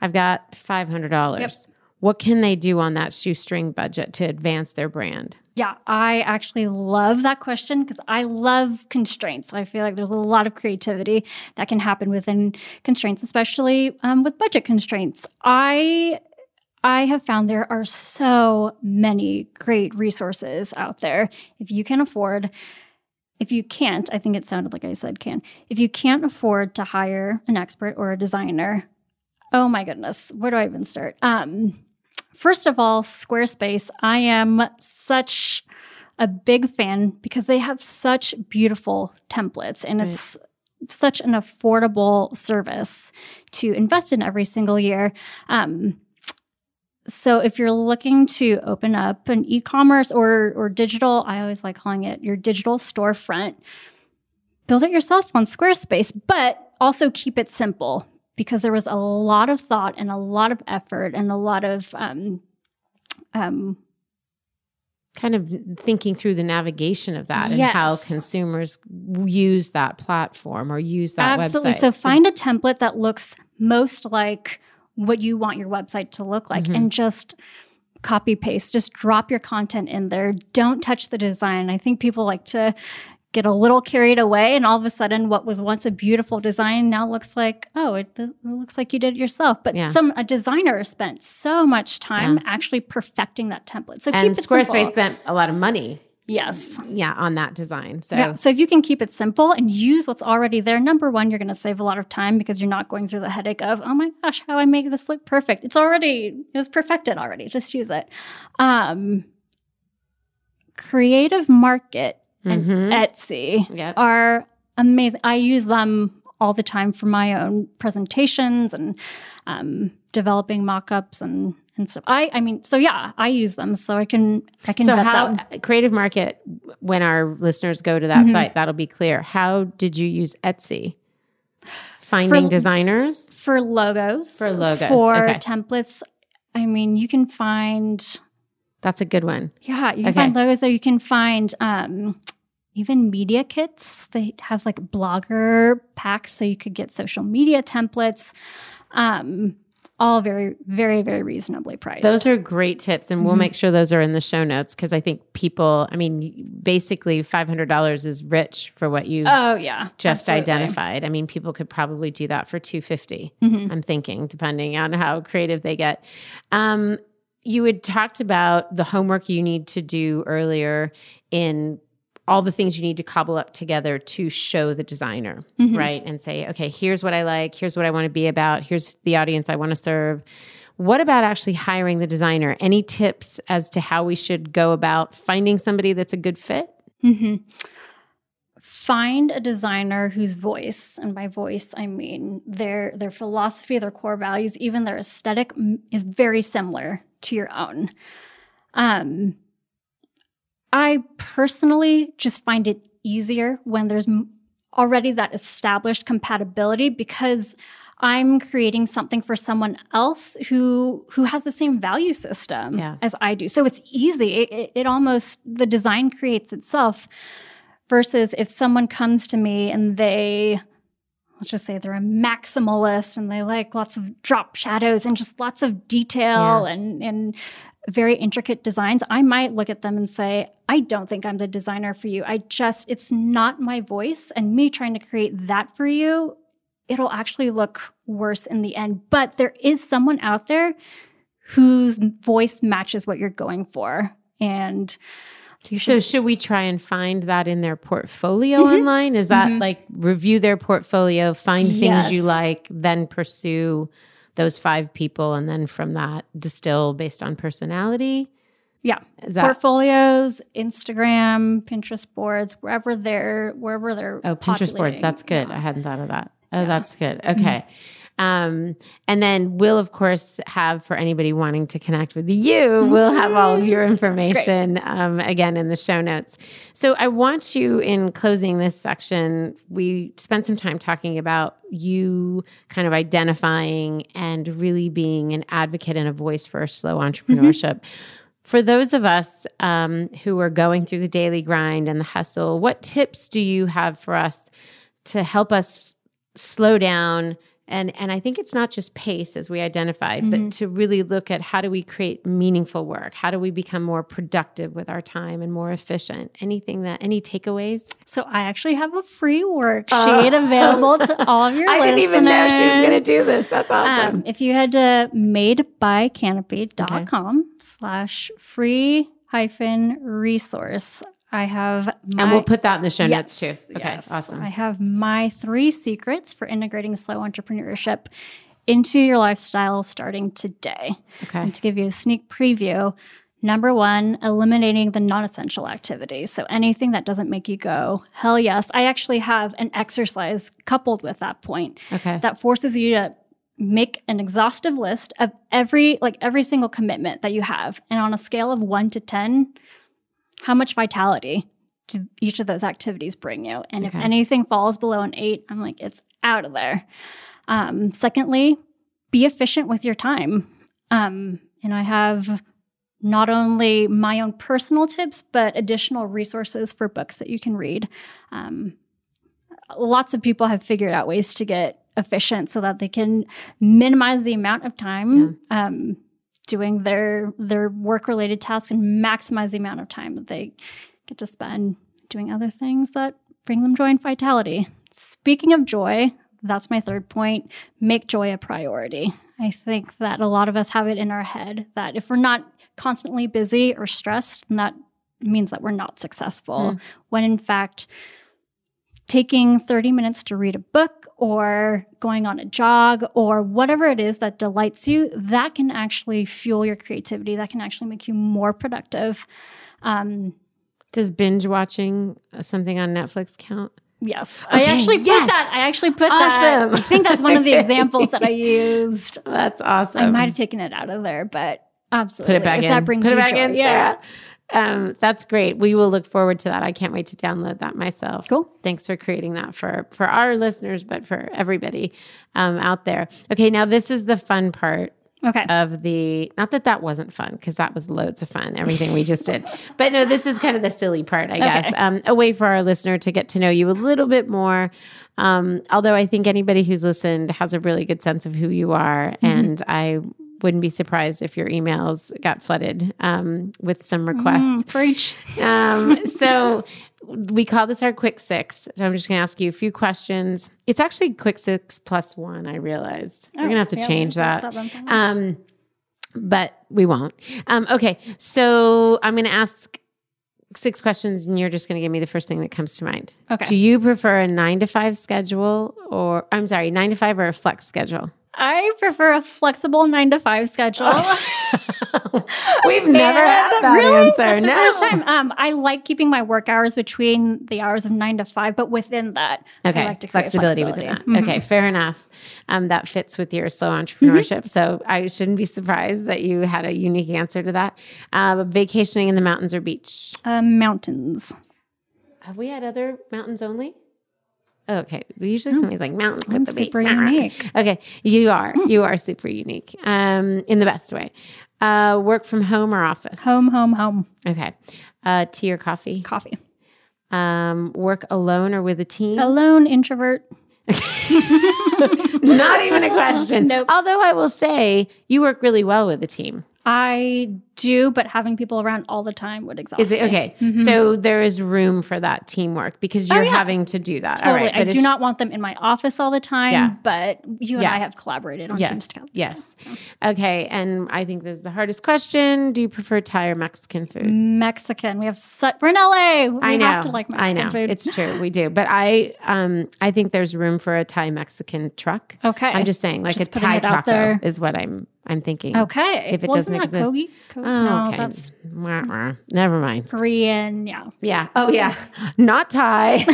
I've got five hundred dollars. Yep. What can they do on that shoestring budget to advance their brand? Yeah, I actually love that question because I love constraints. I feel like there's a lot of creativity that can happen within constraints, especially um, with budget constraints. I I have found there are so many great resources out there. If you can afford, if you can't, I think it sounded like I said can. If you can't afford to hire an expert or a designer, oh my goodness, where do I even start? Um, First of all, Squarespace, I am such a big fan because they have such beautiful templates and right. it's such an affordable service to invest in every single year. Um, so if you're looking to open up an e-commerce or or digital, I always like calling it your digital storefront, build it yourself on Squarespace, but also keep it simple because there was a lot of thought and a lot of effort and a lot of um, um, kind of thinking through the navigation of that yes. and how consumers use that platform or use that Absolutely. website. So, so find a template that looks most like what you want your website to look like mm-hmm. and just copy paste just drop your content in there don't touch the design i think people like to get a little carried away and all of a sudden what was once a beautiful design now looks like oh it, it looks like you did it yourself but yeah. some a designer spent so much time yeah. actually perfecting that template so and keep squarespace simple. spent a lot of money Yes. Yeah, on that design. So Yeah. So if you can keep it simple and use what's already there, number one, you're going to save a lot of time because you're not going through the headache of, oh my gosh, how I make this look perfect. It's already, it's perfected already. Just use it. Um, Creative Market and Etsy Yep. are amazing. I use them all the time for my own presentations and um, developing mock-ups and and stuff. I I mean, so yeah, I use them so I can I can So vet how them. Creative Market when our listeners go to that site, that'll be clear. How did you use Etsy? Finding For- designers? for logos For logos, for okay. templates i mean you can find That's a good one. yeah you can Okay. find logos there you can find um even media kits they have like blogger packs so you could get social media templates um all very very very reasonably priced Those are great tips, and Mm-hmm. we'll make sure those are in the show notes because I think people, I mean, basically $500 is rich for what you oh yeah just absolutely. identified. I mean, people could probably do that for 250. Mm-hmm. I'm thinking, depending on how creative they get. Um, you had talked about the homework you need to do earlier in all the things you need to cobble up together to show the designer, Mm-hmm. right? And say, okay, here's what I like, here's what I want to be about, here's the audience I want to serve. What about actually hiring the designer? Any tips as to how we should go about finding somebody that's a good fit? find a designer whose voice and by voice i mean their their philosophy their core values even their aesthetic is very similar to your own um i personally just find it easier when there's already that established compatibility because i'm creating something for someone else who who has the same value system Yeah. as i do so it's easy it, it, it almost the design creates itself versus if someone comes to me and they let's just say they're a maximalist and they like lots of drop shadows and just lots of detail Yeah. and and very intricate designs i might look at them and say i don't think i'm the designer for you. I just it's not my voice. And me trying to create that for you it'll actually look worse in the end. But there is someone out there whose voice matches what you're going for. And should So should we try and find that in their portfolio Mm-hmm. online? Is that like review their portfolio, find things you like, then pursue those five people and then from that distill based on personality? Yeah. Is that Portfolios, Instagram, Pinterest boards, wherever they're wherever they're Oh, Pinterest boards, that's good. I hadn't thought of that. Oh, that's good. Mm-hmm. Okay. Um, and then we'll, of course, have for anybody wanting to connect with you, we'll have all of your information um, again in the show notes. So I want you, in closing this section, we spent some time talking about you kind of identifying and really being an advocate and a voice for slow entrepreneurship. For those of us um, who are going through the daily grind and the hustle, what tips do you have for us to help us slow down? And, and I think it's not just pace as we identified, but to really look at how do we create meaningful work? How do we become more productive with our time and more efficient? Anything that, any takeaways? So I actually have a free worksheet available to all of your Oh. I didn't even know she was going to do this. That's awesome. Um, if you head to madebycanopy.com slash free hyphen resource, I have my, and we'll put that in the show notes too. Okay, yes. awesome. I have my three secrets for integrating slow entrepreneurship into your lifestyle starting today. Okay. And to give you a sneak preview, number one, eliminating the non essential activities. So anything that doesn't make you go, hell yes. I actually have an exercise coupled with that point Okay. that forces you to make an exhaustive list of every like every single commitment that you have and on a scale of 1 to 10 how much vitality do each of those activities bring you. And if anything falls below an 8 i'm like it's out of there. Um, secondly be efficient with your time. Um, and i have not only my own personal tips but additional resources for books that you can read. Um, lots of people have figured out ways to get efficient so that they can minimize the amount of time um, doing their their work related tasks and maximize the amount of time that they get to spend doing other things that bring them joy and vitality. Speaking of joy, that's my third point. Make joy a priority. I think that a lot of us have it in our head that if we're not constantly busy or stressed, that means that we're not successful. Mm. When in fact, taking 30 minutes to read a book or going on a jog or whatever it is that delights you, that can actually fuel your creativity. That can actually make you more productive. Um, Does binge watching something on Netflix count? Yes. Okay, I actually put yes. that. I actually put awesome. that. I think that's one of the examples that I used. That's awesome. I might have taken it out of there, but absolutely. Put it back if in. that brings put it back joy. in, yeah. Um, that's great. We will look forward to that. I can't wait to download that myself. Cool. Thanks for creating that for for our listeners, but for everybody um, out there. Okay, now this is the fun part okay. of the not that that wasn't fun because that was loads of fun everything we just did but no this is kind of the silly part i guess okay. um, a way for our listener to get to know you a little bit more um, although i think anybody who's listened has a really good sense of who you are mm-hmm. and i wouldn't be surprised if your emails got flooded um, with some requests. Mm, preach. Um, so we call this our quick six. So I'm just going to ask you a few questions. It's actually quick six plus one. I realized oh, we're going to have to yeah, change that. Um, but we won't. Um, okay, so I'm going to ask six questions, and you're just going to give me the first thing that comes to mind. Okay. Do you prefer a nine to five schedule, or I'm sorry, nine to five or a flex schedule? I prefer a flexible nine to five schedule. We've never had that really? answer. That's the no. first time. Um, I like keeping my work hours between the hours of nine to five, but within that, okay, I like to flexibility, flexibility. within that. Mm-hmm. Okay, fair enough. Um, that fits with your slow entrepreneurship. Mm-hmm. So I shouldn't be surprised that you had a unique answer to that. Uh, vacationing in the mountains or beach? Um, mountains. Have we had other mountains only? Okay. Usually somebody's like mountains with I'm the super beach. unique. Okay. You are. You are super unique. Um, in the best way. Uh, work from home or office? Home, home, home. Okay. Uh, tea or coffee? Coffee. Um, work alone or with a team? Alone, introvert. Not even a question. Nope. Although I will say you work really well with a team. I do, but having people around all the time would exhaust Is it okay? Mm-hmm. So there is room for that teamwork because you're oh, yeah. having to do that. Totally. I do not want them in my office all the time, yeah. but you and yeah. I have collaborated on yes. teams together. Yes. So. Okay. And I think this is the hardest question. Do you prefer Thai or Mexican food? Mexican. We have such we're in LA. We I know. have to like Mexican I know. food. It's true. We do. But I um I think there's room for a Thai Mexican truck. Okay. I'm just saying like just a Thai taco is what I'm I'm thinking. Okay. If it well, doesn't exist. Kogi? Kogi? Oh, no, okay. that's never mind. Korean, yeah. Yeah. Oh yeah. Not Thai.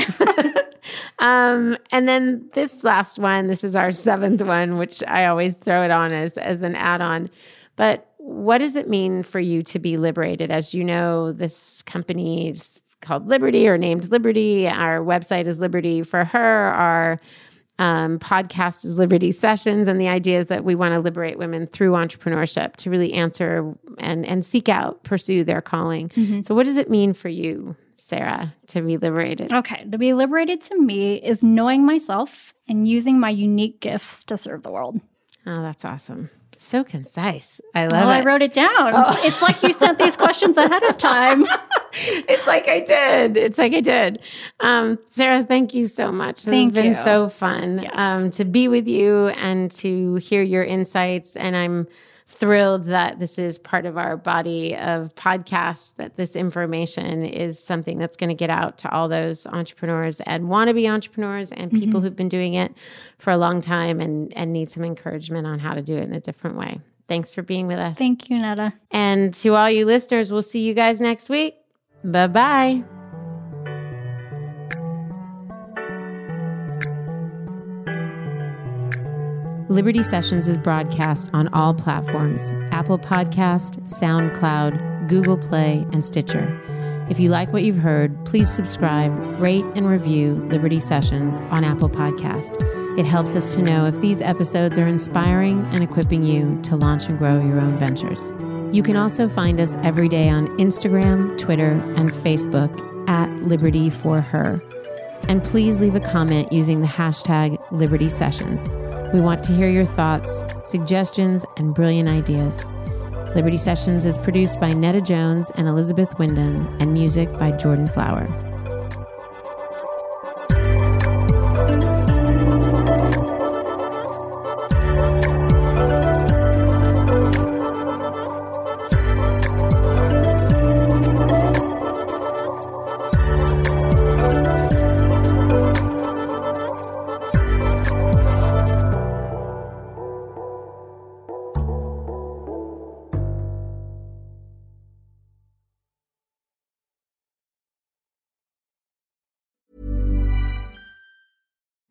um, and then this last one, this is our seventh one, which I always throw it on as as an add-on. But what does it mean for you to be liberated? As you know, this company is called Liberty or named Liberty. Our website is Liberty for her. Our um, podcast is Liberty Sessions, and the idea is that we want to liberate women through entrepreneurship to really answer and and seek out, pursue their calling. Mm-hmm. So, what does it mean for you, Sarah, to be liberated? Okay, to be liberated to me is knowing myself and using my unique gifts to serve the world. Oh, that's awesome so concise. I love well, it. I wrote it down. Oh. It's like you sent these questions ahead of time. it's like I did. It's like I did. Um, Sarah, thank you so much. This thank has been you. so fun yes. um, to be with you and to hear your insights. And I'm thrilled that this is part of our body of podcasts, that this information is something that's going to get out to all those entrepreneurs and want to be entrepreneurs and people mm-hmm. who've been doing it for a long time and, and need some encouragement on how to do it in a different way. Thanks for being with us. Thank you, Netta. And to all you listeners, we'll see you guys next week. Bye bye. Liberty Sessions is broadcast on all platforms Apple Podcast, SoundCloud, Google Play, and Stitcher. If you like what you've heard, please subscribe, rate, and review Liberty Sessions on Apple Podcast. It helps us to know if these episodes are inspiring and equipping you to launch and grow your own ventures. You can also find us every day on Instagram, Twitter, and Facebook at Liberty for Her. And please leave a comment using the hashtag Liberty Sessions. We want to hear your thoughts, suggestions, and brilliant ideas. Liberty Sessions is produced by Netta Jones and Elizabeth Wyndham, and music by Jordan Flower.